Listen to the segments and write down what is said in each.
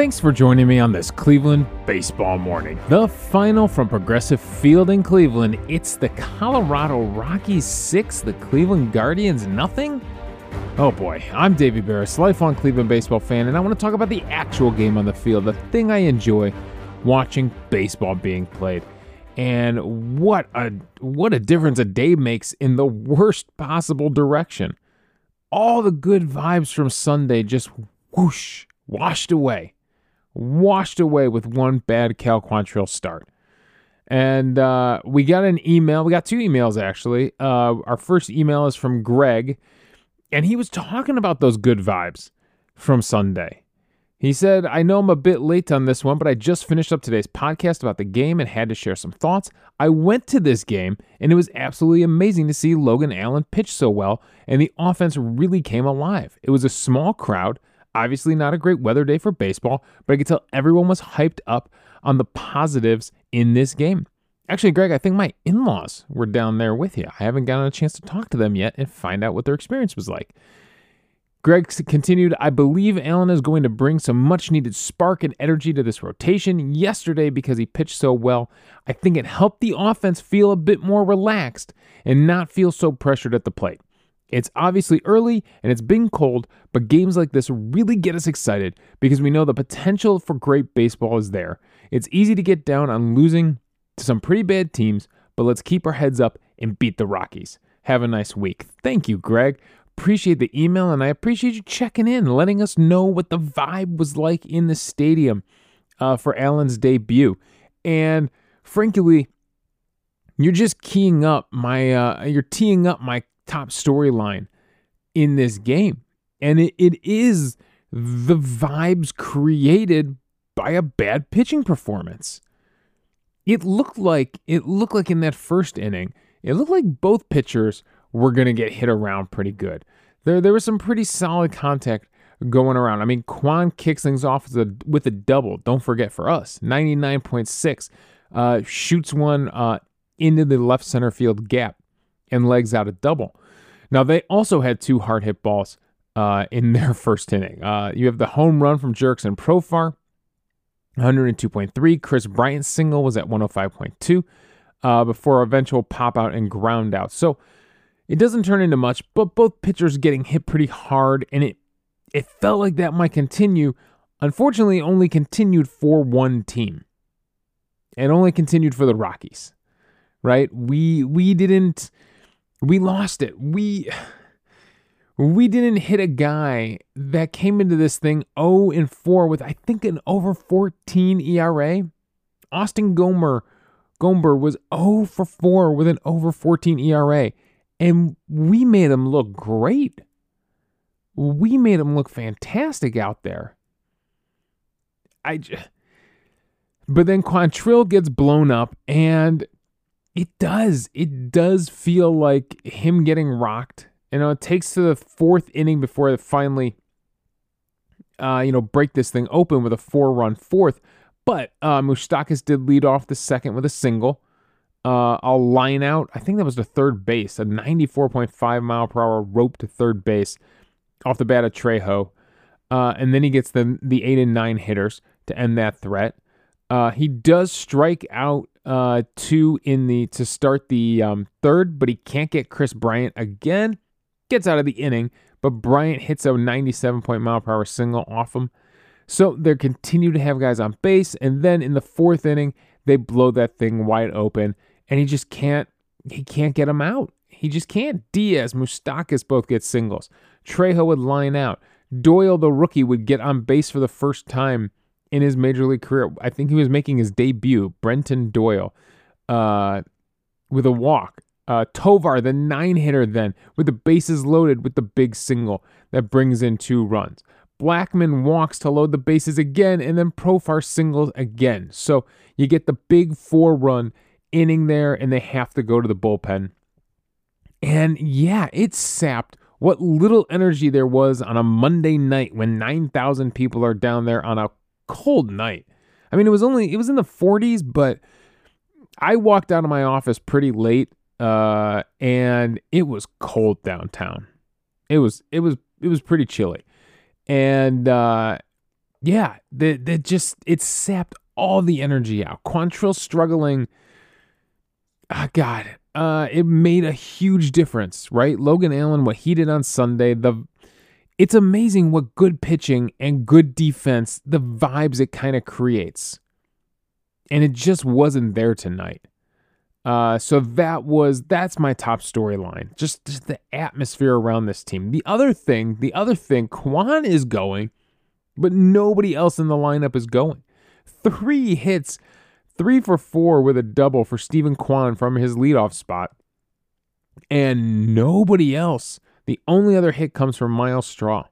Thanks for joining me on this Cleveland baseball morning. The final from Progressive Field in Cleveland. It's the Colorado Rockies 6, the Cleveland Guardians nothing? Oh boy, I'm Davey Berris, lifelong Cleveland baseball fan, and I want to talk about the actual game on the field, the thing I enjoy watching baseball being played. And what a what a difference a day makes in the worst possible direction. All the good vibes from Sunday just whoosh, washed away washed away with one bad Cal Quantrill start. And uh, we got an email. We got two emails actually. Uh, our first email is from Greg, and he was talking about those good vibes from Sunday. He said, I know I'm a bit late on this one, but I just finished up today's podcast about the game and had to share some thoughts. I went to this game, and it was absolutely amazing to see Logan Allen pitch so well, and the offense really came alive. It was a small crowd, Obviously, not a great weather day for baseball, but I could tell everyone was hyped up on the positives in this game. Actually, Greg, I think my in laws were down there with you. I haven't gotten a chance to talk to them yet and find out what their experience was like. Greg continued, I believe Allen is going to bring some much needed spark and energy to this rotation. Yesterday, because he pitched so well, I think it helped the offense feel a bit more relaxed and not feel so pressured at the plate. It's obviously early and it's been cold, but games like this really get us excited because we know the potential for great baseball is there. It's easy to get down on losing to some pretty bad teams, but let's keep our heads up and beat the Rockies. Have a nice week. Thank you, Greg. Appreciate the email and I appreciate you checking in, letting us know what the vibe was like in the stadium uh, for Allen's debut. And frankly, you're just keying up my, uh, you're teeing up my top storyline in this game. And it, it is the vibes created by a bad pitching performance. It looked like it looked like in that first inning, it looked like both pitchers were going to get hit around pretty good. There there was some pretty solid contact going around. I mean, Kwan kicks things off with a, with a double. Don't forget for us, 99.6 uh, shoots one uh, into the left center field gap and legs out a double. Now, they also had two hard hit balls uh, in their first inning. Uh, you have the home run from Jurickson Profar, 102.3. Kris Bryant's single was at 105.2 uh, before eventual pop out and ground out. So it doesn't turn into much, but both pitchers getting hit pretty hard, and it it felt like that might continue. Unfortunately, only continued for one team, and only continued for the Rockies. Right? We we didn't we lost it. We we didn't hit a guy that came into this thing 0 and 4 with I think an over 14 ERA. Austin Gomer Gomber was 0 for 4 with an over 14 ERA and we made him look great. We made him look fantastic out there. I just, but then Quantrill gets blown up and it does. It does feel like him getting rocked. You know, it takes to the fourth inning before it finally, uh, you know, break this thing open with a four-run fourth. But uh, Moustakas did lead off the second with a single. Uh, a line out. I think that was the third base, a 94.5 mile per hour rope to third base off the bat of Trejo. Uh, and then he gets the the eight and nine hitters to end that threat. Uh, he does strike out uh, two in the to start the um, third, but he can't get Kris Bryant again. Gets out of the inning, but Bryant hits a 97 point mile per hour single off him. So they continue to have guys on base, and then in the fourth inning, they blow that thing wide open, and he just can't he can't get him out. He just can't. Diaz, Moustakas both get singles. Trejo would line out. Doyle, the rookie, would get on base for the first time in his major league career. I think he was making his debut, Brenton Doyle, uh, with a walk. Uh, Tovar, the nine hitter, then with the bases loaded with the big single that brings in two runs. Blackmon walks to load the bases again, and then Profar singles again. So you get the big four run inning there, and they have to go to the bullpen. And yeah, it sapped what little energy there was on a Monday night when 9,000 people are down there on a cold night. I mean, it was only it was in the 40s, but I walked out of my office pretty late, uh, and it was cold downtown. It was it was it was pretty chilly, and uh, yeah, that that just it sapped all the energy out. Quantrill struggling. Ah, God, uh, it made a huge difference, right? Logan Allen, what he did on Sunday, the it's amazing what good pitching and good defense, the vibes it kind of creates. And it just wasn't there tonight. Uh, so that was that's my top storyline. Just, just the atmosphere around this team. The other thing, the other thing, Kwan is going, but nobody else in the lineup is going. Three hits, three for four with a double for Stephen Kwan from his leadoff spot, and nobody else. The only other hit comes from Myles Straw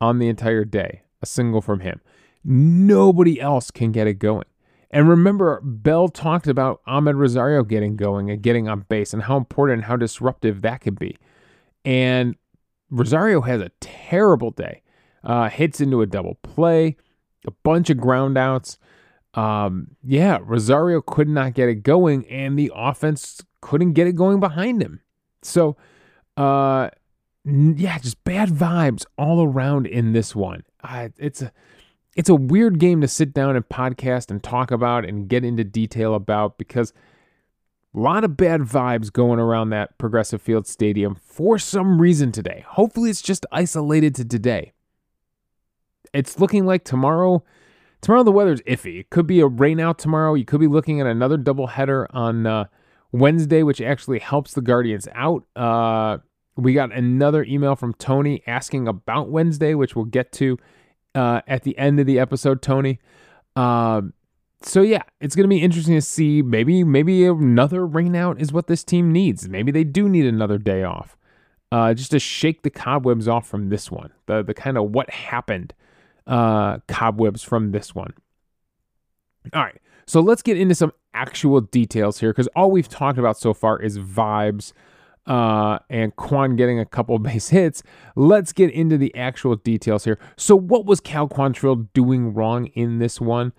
on the entire day, a single from him. Nobody else can get it going. And remember, Bell talked about Amed Rosario getting going and getting on base and how important and how disruptive that could be. And Rosario has a terrible day. Uh, hits into a double play, a bunch of groundouts. Um, yeah, Rosario could not get it going, and the offense couldn't get it going behind him. So, uh, yeah, just bad vibes all around in this one. Uh, it's a it's a weird game to sit down and podcast and talk about and get into detail about because a lot of bad vibes going around that Progressive Field Stadium for some reason today. Hopefully, it's just isolated to today. It's looking like tomorrow. Tomorrow the weather's iffy. It could be a rain out tomorrow. You could be looking at another doubleheader on uh, Wednesday, which actually helps the Guardians out. Uh, we got another email from Tony asking about Wednesday, which we'll get to uh, at the end of the episode, Tony. Um, so yeah, it's gonna be interesting to see. Maybe maybe another rain out is what this team needs. Maybe they do need another day off, uh, just to shake the cobwebs off from this one. The the kind of what happened uh, cobwebs from this one. All right, so let's get into some actual details here because all we've talked about so far is vibes uh, and Kwan getting a couple base hits. Let's get into the actual details here. So, what was Cal Quantrill doing wrong in this one?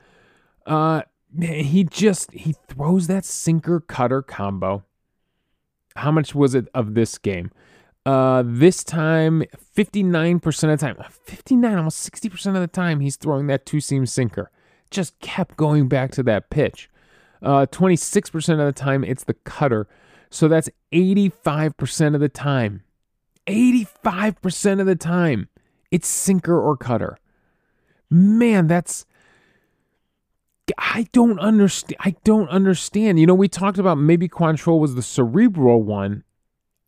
Uh, he just he throws that sinker cutter combo. How much was it of this game? Uh, this time, 59% of the time, 59, almost 60% of the time, he's throwing that two seam sinker. Just kept going back to that pitch. Uh, 26% of the time, it's the cutter. So that's 85% of the time. 85% of the time, it's sinker or cutter. Man, that's. I don't understand. I don't understand. You know, we talked about maybe Quantrill was the cerebral one.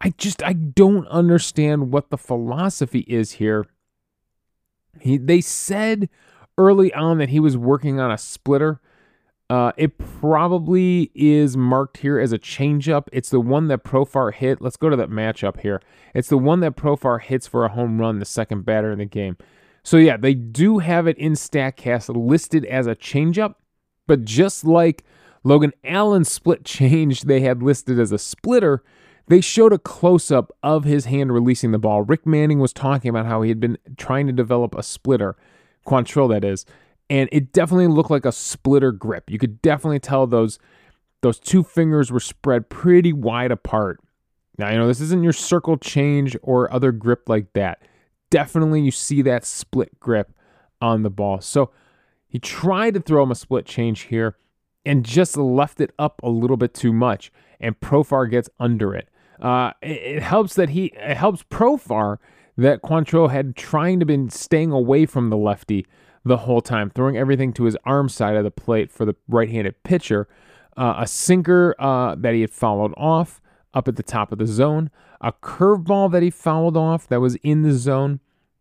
I just I don't understand what the philosophy is here. He they said early on that he was working on a splitter. Uh, it probably is marked here as a changeup. It's the one that Profar hit. Let's go to that matchup here. It's the one that Profar hits for a home run, the second batter in the game. So yeah, they do have it in Statcast listed as a changeup, but just like Logan Allen's split change, they had listed as a splitter. They showed a close up of his hand releasing the ball. Rick Manning was talking about how he had been trying to develop a splitter, Quantrill that is, and it definitely looked like a splitter grip. You could definitely tell those those two fingers were spread pretty wide apart. Now, you know, this isn't your circle change or other grip like that. Definitely you see that split grip on the ball. So he tried to throw him a split change here and just left it up a little bit too much, and Profar gets under it. Uh, it, helps that he it helps Profar that Quantrill had trying to been staying away from the lefty the whole time, throwing everything to his arm side of the plate for the right handed pitcher. Uh, a sinker uh, that he had fouled off up at the top of the zone, a curveball that he fouled off that was in the zone,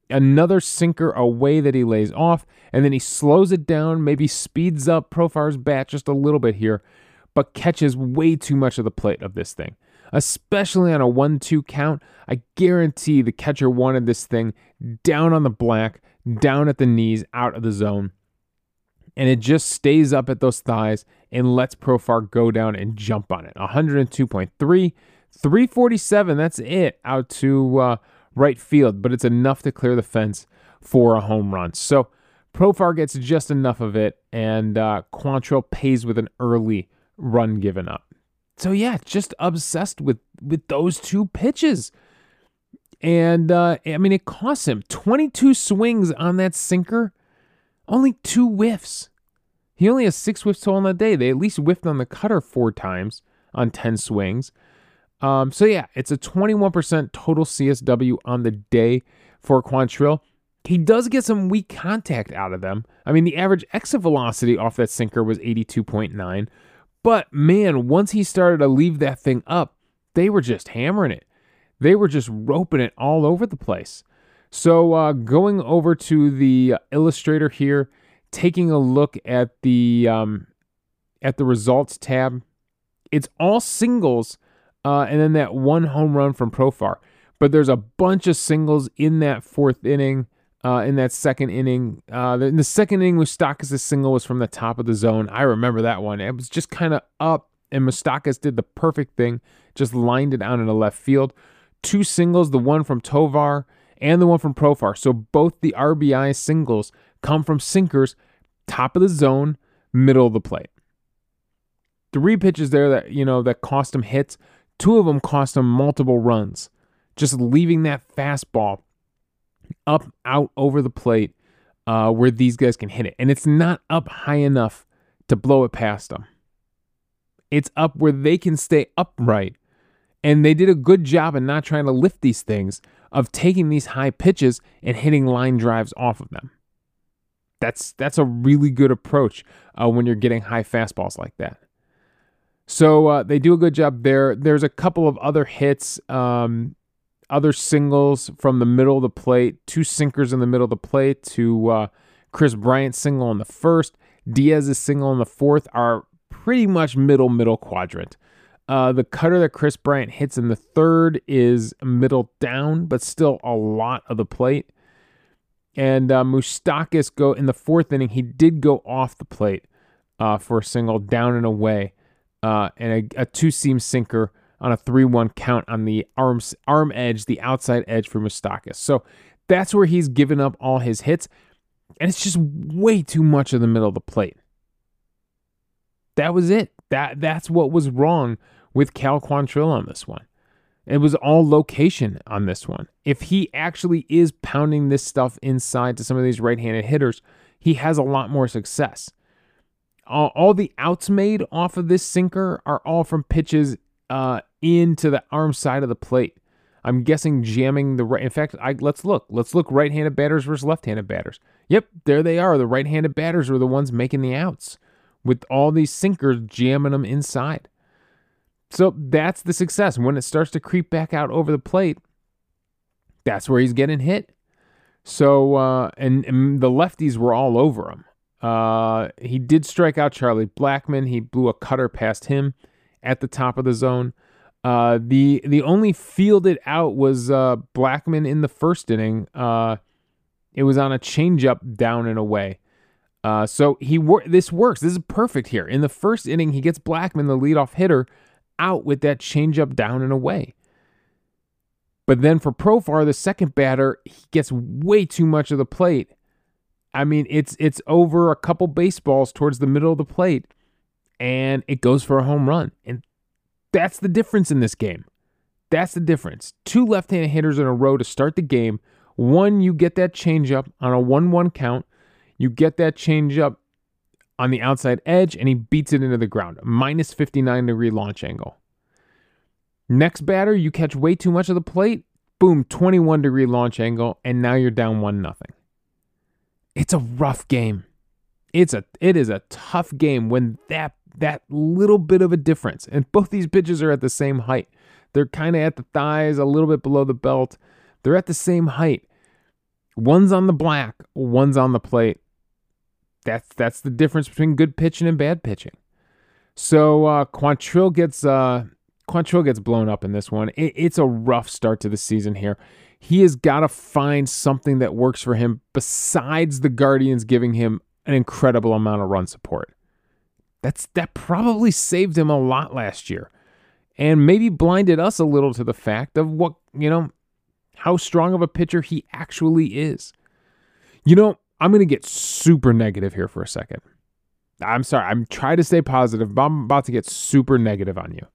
another sinker away that he lays off, and then he slows it down, maybe speeds up Profar's bat just a little bit here, but catches way too much of the plate of this thing. Especially on a 1 2 count, I guarantee the catcher wanted this thing down on the black down at the knees, out of the zone. And it just stays up at those thighs and lets Profar go down and jump on it. 102.3, 347, that's it, out to uh, right field, but it's enough to clear the fence for a home run. So Profar gets just enough of it, and uh, Quantrill pays with an early run given up. So yeah, just obsessed with with those two pitches. And uh, I mean, it costs him 22 swings on that sinker. Only two whiffs. He only has six whiffs total on the day. They at least whiffed on the cutter four times on 10 swings. Um, so yeah, it's a 21% total CSW on the day for Quantrill. He does get some weak contact out of them. I mean, the average exit velocity off that sinker was 82.9. But man, once he started to leave that thing up, they were just hammering it. They were just roping it all over the place. So uh, going over to the illustrator here, taking a look at the um, at the results tab, it's all singles, uh, and then that one home run from Profar. But there's a bunch of singles in that fourth inning. Uh, in that second inning, uh, in the second inning, Moustakas' single was from the top of the zone. I remember that one. It was just kind of up, and Moustakas did the perfect thing, just lined it out in the left field. Two singles, the one from Tovar and the one from Profar. So both the RBI singles come from sinkers, top of the zone, middle of the plate. Three pitches there that you know that cost him hits. Two of them cost him multiple runs. Just leaving that fastball up out over the plate uh, where these guys can hit it, and it's not up high enough to blow it past them. It's up where they can stay upright, and they did a good job in not trying to lift these things of taking these high pitches and hitting line drives off of them. That's that's a really good approach uh, when you're getting high fastballs like that. So uh, they do a good job there. There's a couple of other hits, um, other singles from the middle of the plate, two sinkers in the middle of the plate to uh, Kris Bryant's single in the first, Diaz's single in the fourth are pretty much middle middle quadrant. Uh, the cutter that Kris Bryant hits in the third is middle down, but still a lot of the plate. And uh, Moustakas go in the fourth inning. He did go off the plate uh, for a single down and away, uh, and a, a two seam sinker on a three one count on the arms arm edge, the outside edge for Moustakas. So that's where he's given up all his hits, and it's just way too much of the middle of the plate. That was it. That that's what was wrong with Cal Quantrill on this one. It was all location on this one. If he actually is pounding this stuff inside to some of these right handed hitters, he has a lot more success. All, all, the outs made off of this sinker are all from pitches uh, into the arm side of the plate. I'm guessing jamming the right. In fact, I, let's look. Let's look right handed batters versus left handed batters. Yep, there they are. The right handed batters are the ones making the outs with all these sinkers jamming them inside. So that's the success. When it starts to creep back out over the plate, that's where he's getting hit. So, uh, and, and, the lefties were all over him. Uh, he did strike out Charlie Blackmon. He blew a cutter past him at the top of the zone. Uh, the the only fielded out was uh, Blackmon in the first inning. Uh, it was on a changeup down and away. Uh, so he wor- this works. This is perfect here. In the first inning, he gets Blackmon, the leadoff hitter, out with that changeup down and away. But then for Profar, the second batter, he gets way too much of the plate. I mean, it's it's over a couple baseballs towards the middle of the plate, and it goes for a home run. And that's the difference in this game. That's the difference. Two left-handed hitters in a row to start the game. One, you get that changeup on a 1-1 count. You get that changeup on the outside edge and he beats it into the ground. Minus 59 degree launch angle. Next batter, you catch way too much of the plate. Boom, 21 degree launch angle, and now you're down one nothing. It's a rough game. It's a it is a tough game when that that little bit of a difference. And both these pitches are at the same height. They're kind of at the thighs, a little bit below the belt. They're at the same height. One's on the black, one's on the plate. That's that's the difference between good pitching and bad pitching. So uh, Quantrill gets uh, Quantrill gets blown up in this one. It, it's a rough start to the season here. He has got to find something that works for him besides the Guardians giving him an incredible amount of run support. That's that probably saved him a lot last year, and maybe blinded us a little to the fact of what you know how strong of a pitcher he actually is. You know, I'm going to get super negative here for a second. I'm sorry. I'm trying to stay positive, but I'm about to get super negative on you.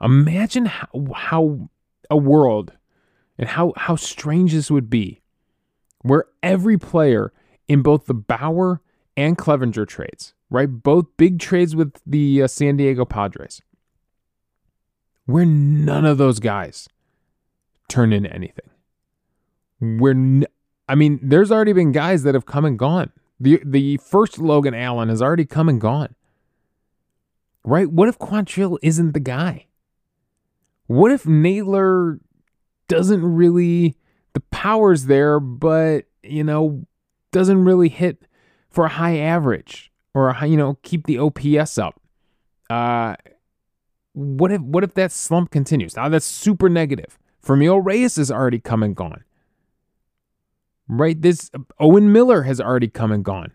Imagine how, how a world and how, how strange this would be where every player in both the Bauer and Clevinger trades, right? Both big trades with the uh, San Diego Padres, where none of those guys turn into anything. Where, n- I mean, there's already been guys that have come and gone. The, the first Logan Allen has already come and gone. Right? What if Quantrill isn't the guy? What if Naylor doesn't really, the power's there, but, you know, doesn't really hit for a high average or, a high, you know, keep the OPS up? Uh, what if what if that slump continues? Now that's super negative. Franmil Reyes is already come and gone. Right? This Owen Miller has already come and gone.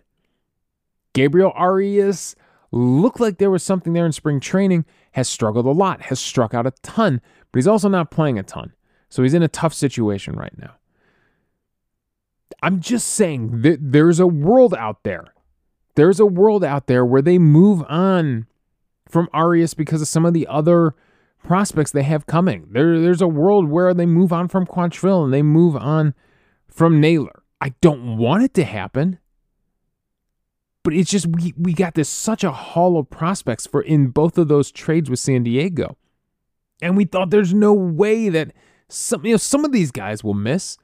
Gabriel Arias looked like there was something there in spring training, has struggled a lot, has struck out a ton, but he's also not playing a ton. So he's in a tough situation right now. I'm just saying that there's a world out there. There's a world out there where they move on from Arias because of some of the other prospects they have coming. There, there's a world where they move on from Quantrill and they move on from Naylor. I don't want it to happen. But it's just we we got this such a haul of prospects for in both of those trades with San Diego. And we thought there's no way that some you know some of these guys will miss,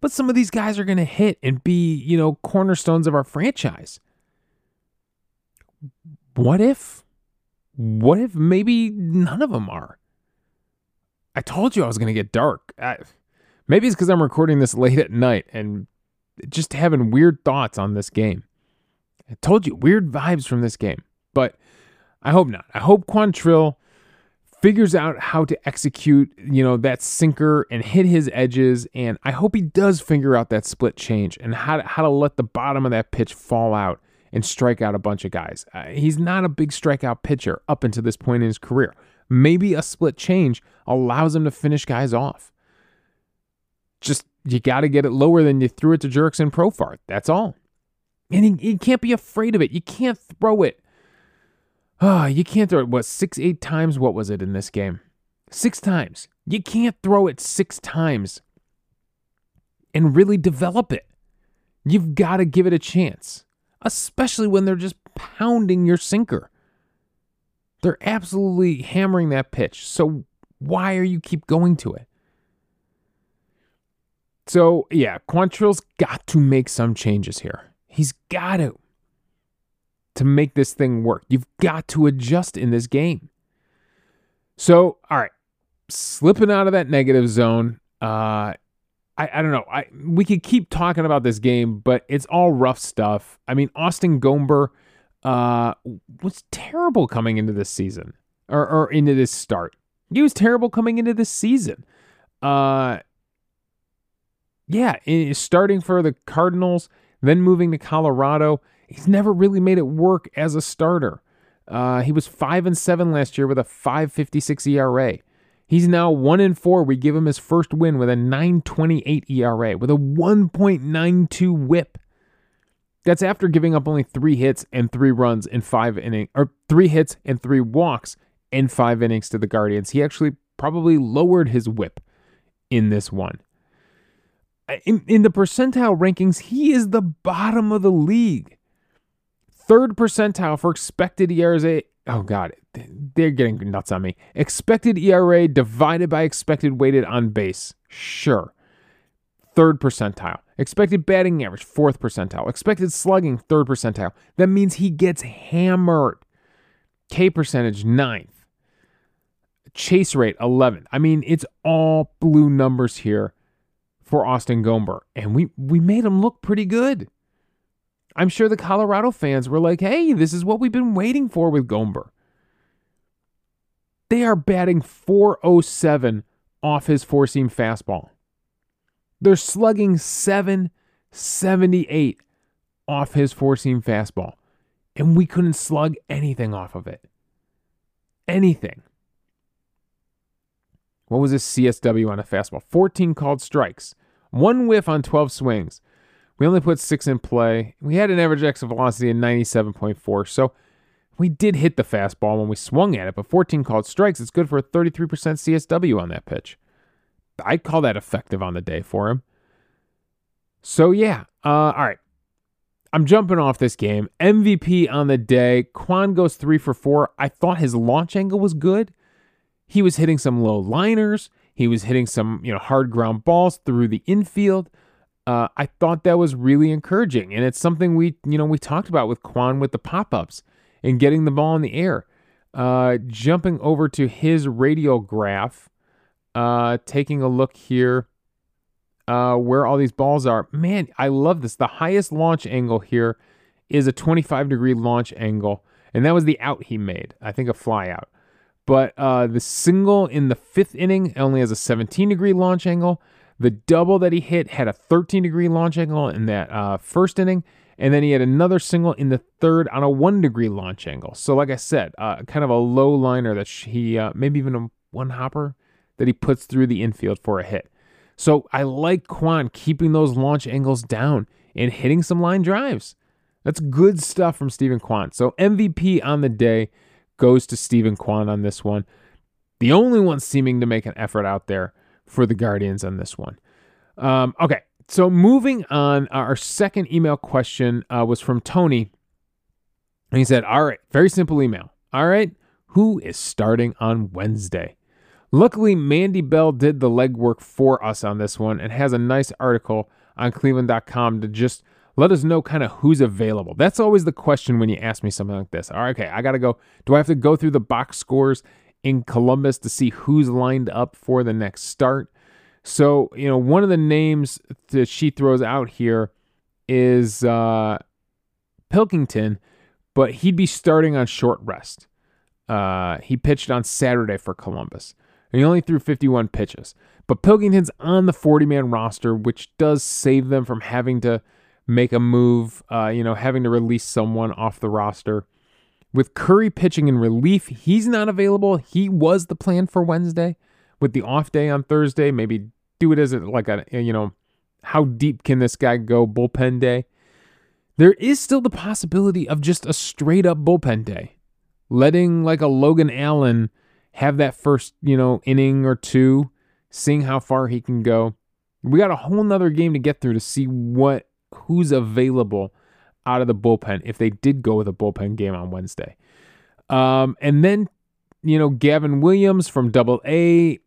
but some of these guys are going to hit and be, you know, cornerstones of our franchise. What if what if maybe none of them are? I told you I was going to get dark. I, maybe it's because I'm recording this late at night and just having weird thoughts on this game. I told you, weird vibes from this game. But I hope not. I hope Quantrill figures out how to execute, you know, that sinker and hit his edges. And I hope he does figure out that split change and how to, how to let the bottom of that pitch fall out and strike out a bunch of guys. Uh, he's not a big strikeout pitcher up until this point in his career. Maybe a split change allows him to finish guys off. Just you got to get it lower than you threw it to Jurickson Profar. That's all. And you, can't be afraid of it. You can't throw it. Ah, oh, you can't throw it. What, six, eight times? What was it in this game? Six times. You can't throw it six times and really develop it. You've got to give it a chance, especially when they're just pounding your sinker. They're absolutely hammering that pitch. So why are you keep going to it? So yeah, Quantrill's got to make some changes here. He's got to to make this thing work. You've got to adjust in this game. So, all right, slipping out of that negative zone. Uh, I, I don't know. I we could keep talking about this game, but it's all rough stuff. I mean, Austin Gomber uh, was terrible coming into this season or, or into this start. He was terrible coming into this season. Uh, yeah, starting for the Cardinals then moving to Colorado, he's never really made it work as a starter. Uh, he was five and seven last year with a 5.56 ERA. He's now one and four. We give him his first win with a 9.28 ERA with a 1.92 WHIP. That's after giving up only three hits and three runs in five innings, or three hits and three walks in five innings to the Guardians. He actually probably lowered his WHIP in this one in, in the percentile rankings, he is the bottom of the league. Third percentile for expected ERA. Oh, God, they're getting nuts on me. Expected ERA divided by expected weighted on base. Sure. Third percentile. Expected batting average, fourth percentile. Expected slugging, third percentile. That means he gets hammered. K percentage, ninth. Chase rate, 11th. I mean, it's all blue numbers here for Austin Gomber, and we we made him look pretty good. I'm sure the Colorado fans were like, "Hey, this is what we've been waiting for with Gomber." They are batting 407 off his four seam fastball. They're slugging 778 off his four seam fastball. And we couldn't slug anything off of it. Anything. What was his CSW on a fastball? 14 called strikes. One whiff on 12 swings. We only put six in play. We had an average exit velocity of 97.4. So we did hit the fastball when we swung at it, but 14 called strikes. It's good for a 33% CSW on that pitch. I'd call that effective on the day for him. So yeah, uh, all right. I'm jumping off this game. MVP on the day. Kwan goes three for four. I thought his launch angle was good. He was hitting some low liners. He was hitting some, you know, hard ground balls through the infield. Uh, I thought that was really encouraging, and it's something we, you know, we talked about with Kwan with the pop ups and getting the ball in the air. Uh, jumping over to his radiograph, uh, taking a look here uh, where all these balls are. Man, I love this. The highest launch angle here is a 25 degree launch angle, and that was the out he made. I think a fly out. But uh, the single in the fifth inning only has a 17 degree launch angle. The double that he hit had a 13 degree launch angle in that uh, first inning. And then he had another single in the third on a one degree launch angle. So, like I said, uh, kind of a low liner that he, uh, maybe even a one hopper that he puts through the infield for a hit. So, I like Kwan keeping those launch angles down and hitting some line drives. That's good stuff from Stephen Kwan. So, MVP on the day goes to Stephen Kwan on this one. The only one seeming to make an effort out there for the Guardians on this one. Um, okay, so moving on, our second email question uh, was from Tony. And he said, All right, very simple email. All right, who is starting on Wednesday? Luckily, Mandy Bell did the legwork for us on this one and has a nice article on cleveland.com to just let us know kind of who's available. That's always the question when you ask me something like this. All right, okay, I got to go. Do I have to go through the box scores in Columbus to see who's lined up for the next start? So, you know, one of the names that she throws out here is uh, Pilkington, but he'd be starting on short rest. Uh, he pitched on Saturday for Columbus. He only threw 51 pitches. But Pilkington's on the 40 man roster, which does save them from having to make a move, uh, you know, having to release someone off the roster. With Curry pitching in relief, he's not available. He was the plan for Wednesday with the off day on Thursday, maybe do it as a, like a, you know, how deep can this guy go bullpen day? There is still the possibility of just a straight up bullpen day, letting like a Logan Allen have that first, you know, inning or two, seeing how far he can go. We got a whole nother game to get through to see what who's available out of the bullpen if they did go with a bullpen game on Wednesday. Um, and then, you know, Gavin Williams from Double A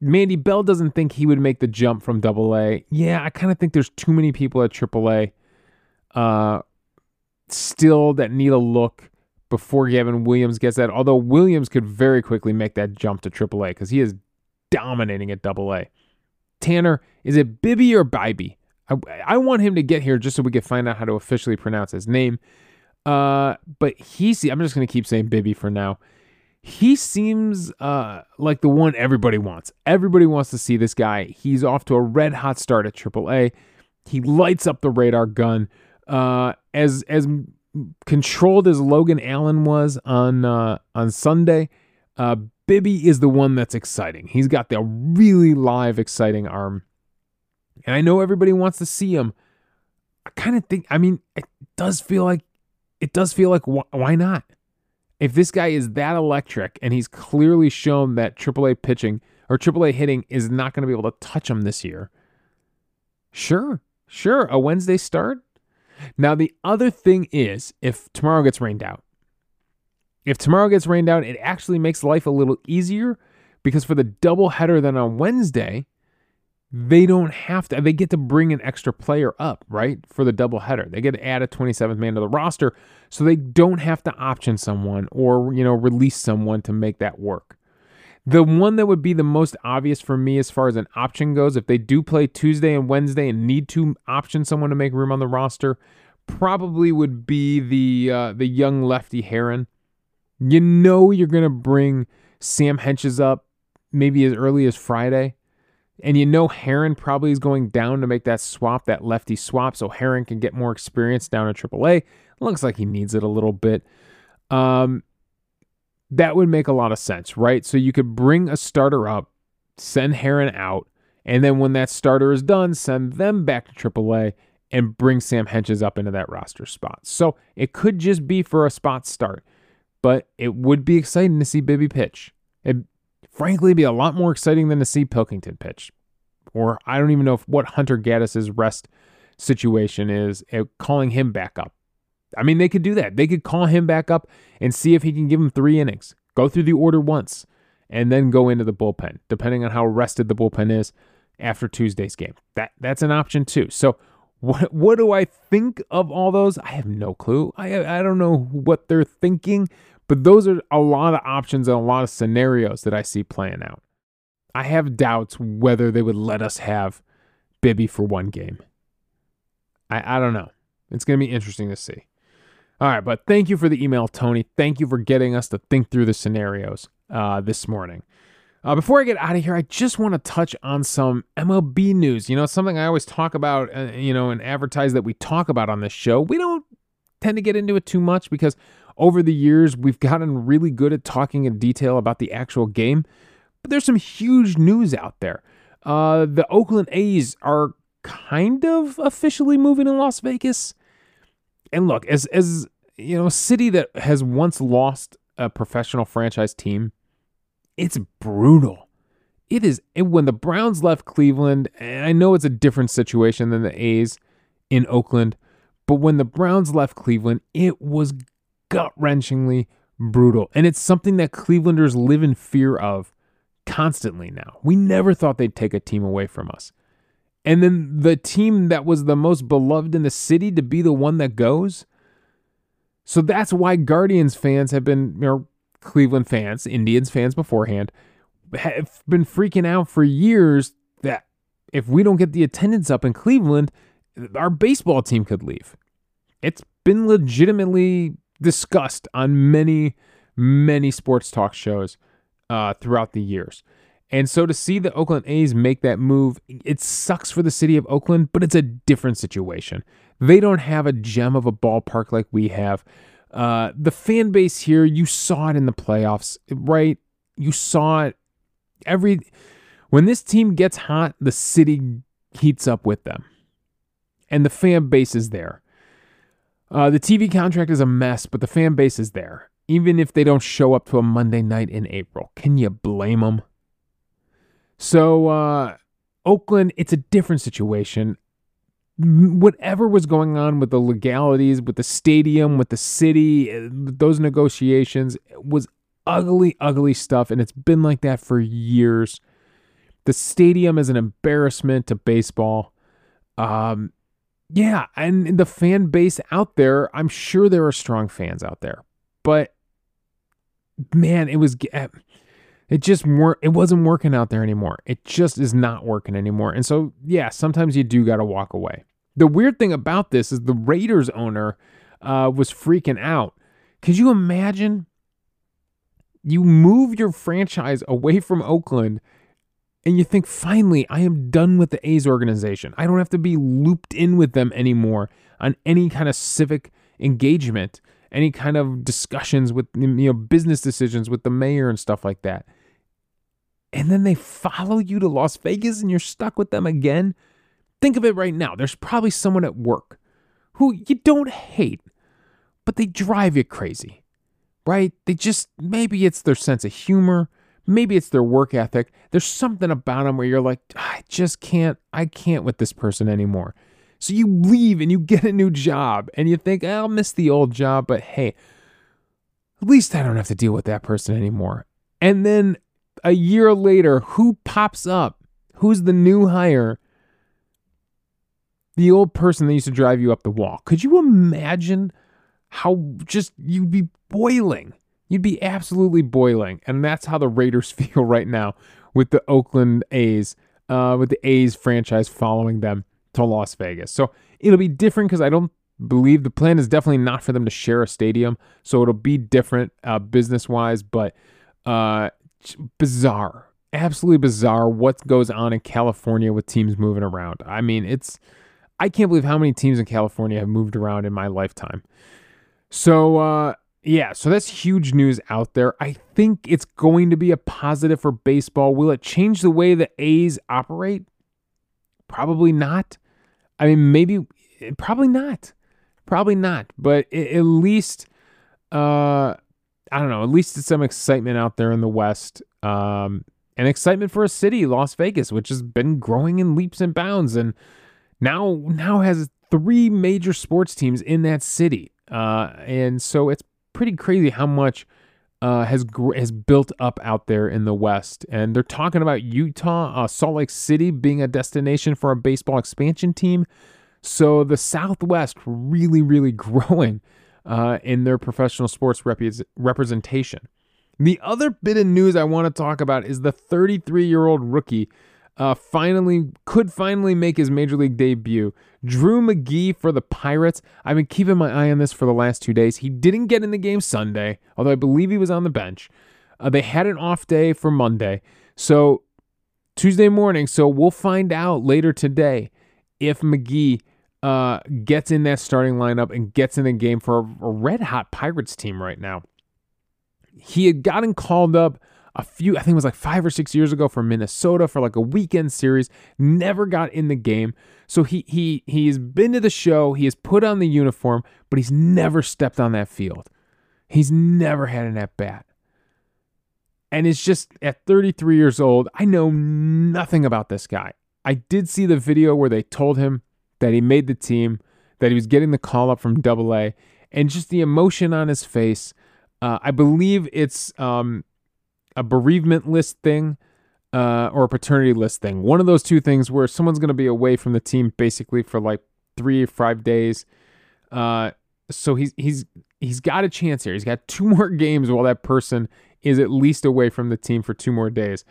Mandy Bell doesn't think he would make the jump from Double A. Yeah, I kind of think there's too many people at Triple A uh, still that need a look before Gavin Williams gets that. Although Williams could very quickly make that jump to Triple A because he is dominating at Double A. Tanner, is it Bibby or Bibby? I, I want him to get here just so we can find out how to officially pronounce his name. Uh, but he's, I'm just going to keep saying Bibee for now he seems uh, like the one everybody wants. Everybody wants to see this guy. He's off to a red hot start at AAA. He lights up the radar gun. Uh, as as controlled as Logan Allen was on uh, on Sunday, uh, Bibee is the one that's exciting. He's got the really live, exciting arm, and I know everybody wants to see him. I kind of think. I mean, it does feel like it does feel like wh- why not? if this guy is that electric and he's clearly shown that AAA pitching or AAA hitting is not going to be able to touch him this year, sure, sure, a Wednesday start. Now, the other thing is if tomorrow gets rained out, if tomorrow gets rained out, it actually makes life a little easier because for the double header then on Wednesday, they don't have to they get to bring an extra player up right for the doubleheader. They get to add a 27th man to the roster so they don't have to option someone or you know release someone to make that work. The one that would be the most obvious for me as far as an option goes if they do play tuesday and wednesday and need to option someone to make room on the roster probably would be the uh, the young lefty Herrin. you know you're to bring sam hentges up maybe as early as friday and you know Herrin probably is going down to make that swap, that lefty swap, so Herrin can get more experience down at AAA. Looks like he needs it a little bit. Um, that would make a lot of sense, right? So you could bring a starter up, send Heron out, and then when that starter is done, send them back to AAA and bring Sam Hentges up into that roster spot. So it could just be for a spot start, but it would be exciting to see Bibee pitch. It frankly be a lot more exciting than to see Pilkington pitch. Or I don't even know if, what Hunter Gaddis's rest situation is uh, calling him back up. I mean, they could do that. They could call him back up and see if he can give him three innings, go through the order once, and then go into the bullpen, depending on how rested the bullpen is after Tuesday's game. That that's an option too. So what what do I think of all those? I have no clue. I I don't know what they're thinking, but those are a lot of options and a lot of scenarios that I see playing out. I have doubts whether they would let us have Bibee for one game. I, I don't know. It's going to be interesting to see. All right, but thank you for the email, Tony. Thank you for getting us to think through the scenarios uh, this morning. Uh, before I get out of here, I just want to touch on some MLB news. You know, something I always talk about, uh, you know, and advertise that we talk about on this show. We don't tend to get into it too much because over the years we've gotten really good at talking in detail about the actual game. But there's some huge news out there. Uh, the Oakland A's are kind of officially moving to Las Vegas. And look, as as you know, a city that has once lost a professional franchise team, it's brutal. It is when the Browns left Cleveland, and I know it's a different situation than the A's in Oakland, but when the Browns left Cleveland, it was gut wrenchingly brutal. And it's something that Clevelanders live in fear of constantly now. We never thought they'd take a team away from us. And then the team that was the most beloved in the city to be the one that goes. So that's why Guardians fans have been, know, Cleveland fans, Indians fans beforehand, have been freaking out for years that if we don't get the attendance up in Cleveland, our baseball team could leave. It's been legitimately discussed on many, many sports talk shows uh, throughout the years. And so to see the Oakland A's make that move, it sucks for the city of Oakland, but it's a different situation. They don't have a gem of a ballpark like we have. Uh, the fan base here, you saw it in the playoffs, right? You saw it every when this team gets hot, the city heats up with them, and the fan base is there. Uh, the TV contract is a mess, but the fan base is there, even if they don't show up to a Monday night in April. Can you blame them? So, uh, Oakland, it's a different situation whatever was going on with the legalities, with the stadium, with the city, uh, those negotiations was ugly, ugly stuff. And it's been like that for years. The stadium is an embarrassment to baseball. Um, yeah, and the fan base out there, I'm sure there are strong fans out there, but man, it was eh, it just weren't it wasn't working out there anymore. It just is not working anymore. And so, yeah, sometimes you do got to walk away. The weird thing about this is the Raiders owner uh, was freaking out. Could you imagine? You move your franchise away from Oakland and you think, finally, I am done with the A's organization. I don't have to be looped in with them anymore on any kind of civic engagement, any kind of discussions with, you know, business decisions with the mayor and stuff like that. And then they follow you to Las Vegas and you're stuck with them again. Think of it right now. There's probably someone at work who you don't hate, but they drive you crazy, right? They just, maybe it's their sense of humor. Maybe it's their work ethic. There's something about them where you're like, I just can't, I can't with this person anymore. So you leave and you get a new job and you think, I'll miss the old job, but hey, at least I don't have to deal with that person anymore. And then a year later, who pops up? Who's the new hire? the old person that used to drive you up the wall. Could you imagine how just you'd be boiling? You'd be absolutely boiling. And that's how the Raiders feel right now with the Oakland A's, uh, with the A's franchise following them to Las Vegas. So it'll be different because I don't believe the plan is definitely not for them to share a stadium. So it'll be different uh, business wise, but uh, bizarre. Absolutely bizarre what goes on in California with teams moving around. I mean, it's I can't believe how many teams in California have moved around in my lifetime. So, uh, yeah, so that's huge news out there. I think it's going to be a positive for baseball. Will it change the way the A's operate? Probably not. I mean, maybe, probably not. Probably not. But at least, uh, I don't know, at least it's some excitement out there in the West. Um, and excitement for a city, Las Vegas, which has been growing in leaps and bounds. And, now now has three major sports teams in that city. Uh, and so it's pretty crazy how much uh, has has built up out there in the West, and they're talking about Utah, uh, Salt Lake City being a destination for a baseball expansion team. So the Southwest really, really growing uh, in their professional sports rep- representation. The other bit of news I want to talk about is the 33 year old rookie uh, finally could finally make his major league debut. Drew Maggi for the Pirates. I've been keeping my eye on this for the last two days. He didn't get in the game Sunday, although I believe he was on the bench. Uh, they had an off day for Monday, so Tuesday morning. So we'll find out later today if Maggi uh, gets in that starting lineup and gets in the game for a, a red hot Pirates team right now. He had gotten called up a few, I think it was like five or six years ago for Minnesota for like a weekend series. Never got in the game. So he he he's been to the show, he has put on the uniform, but he's never stepped on that field. He's never had an at bat. And it's just at 33 years old, I know nothing about this guy. I did see the video where they told him that he made the team, that he was getting the call up from Double A, and just the emotion on his face. Uh, I believe it's um, a bereavement list thing uh, or a paternity list thing. One of those two things where someone's going to be away from the team basically for like three or five days. Uh, so he's he's he's got a chance here. He's got two more games while that person is at least away from the team for two more days.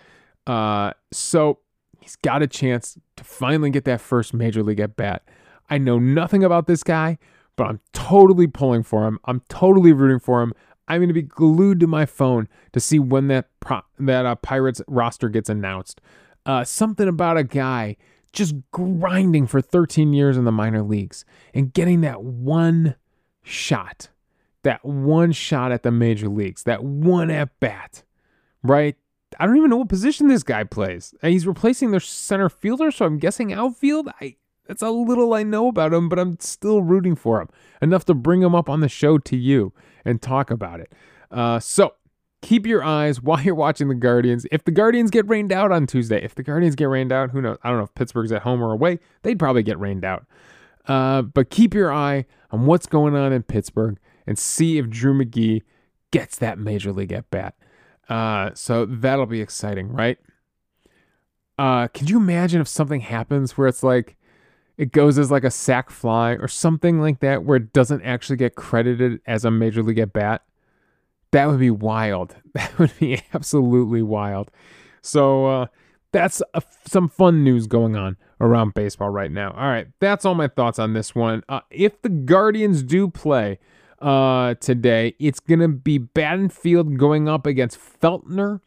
Uh, so he's got a chance to finally get that first major league at bat. I know nothing about this guy, but I'm totally pulling for him. I'm totally rooting for him. I'm going to be glued to my phone to see when that pro- that uh, Pirates roster gets announced. Uh, something about a guy just grinding for 13 years in the minor leagues and getting that one shot, that one shot at the major leagues, that one at bat, right? I don't even know what position this guy plays. He's replacing their center fielder, so I'm guessing outfield. I that's a little I know about him, but I'm still rooting for him enough to bring him up on the show to you and talk about it. Uh, so keep your eyes while you're watching the Guardians. If the Guardians get rained out on Tuesday, if the Guardians get rained out, who knows? I don't know if Pittsburgh's at home or away. They'd probably get rained out. Uh, but keep your eye on what's going on in Pittsburgh and see if Drew Maggi gets that major league at bat. Uh, so that'll be exciting, right? Uh, can you imagine if something happens where it's like it goes as like a sac fly or something like that where it doesn't actually get credited as a major league at bat. That would be wild. That would be absolutely wild. So uh, that's a, some fun news going on around baseball right now. All right, that's all my thoughts on this one. Uh, if the Guardians do play uh, today, it's going to be Battenfield going up against Feltner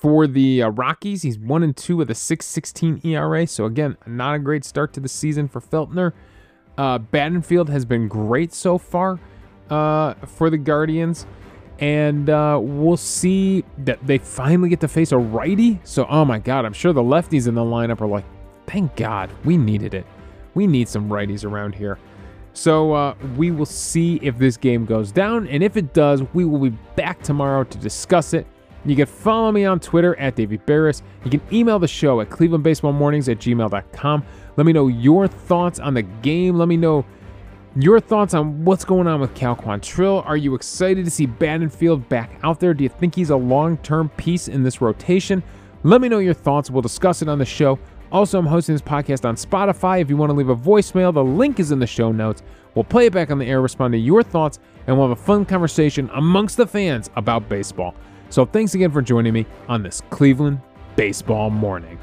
for the uh, Rockies. He's one and two with a 6.16 ERA. So again, not a great start to the season for Feltner. Uh, Battenfield has been great so far uh, for the Guardians. And uh, we'll see that they finally get to face a righty. So, oh my God, I'm sure the lefties in the lineup are like, thank God, we needed it. We need some righties around here. So uh, we will see if this game goes down. And if it does, we will be back tomorrow to discuss it. You can follow me on Twitter at Davey Berris. You can email the show at clevelandbaseballmornings at gmail.com. Let me know your thoughts on the game. Let me know your thoughts on what's going on with Cal Quantrill. Are you excited to see Battenfield back out there? Do you think he's a long term piece in this rotation? Let me know your thoughts. We'll discuss it on the show. Also, I'm hosting this podcast on Spotify. If you want to leave a voicemail, the link is in the show notes. We'll play it back on the air, respond to your thoughts, and we'll have a fun conversation amongst the fans about baseball. So thanks again for joining me on this Cleveland baseball morning.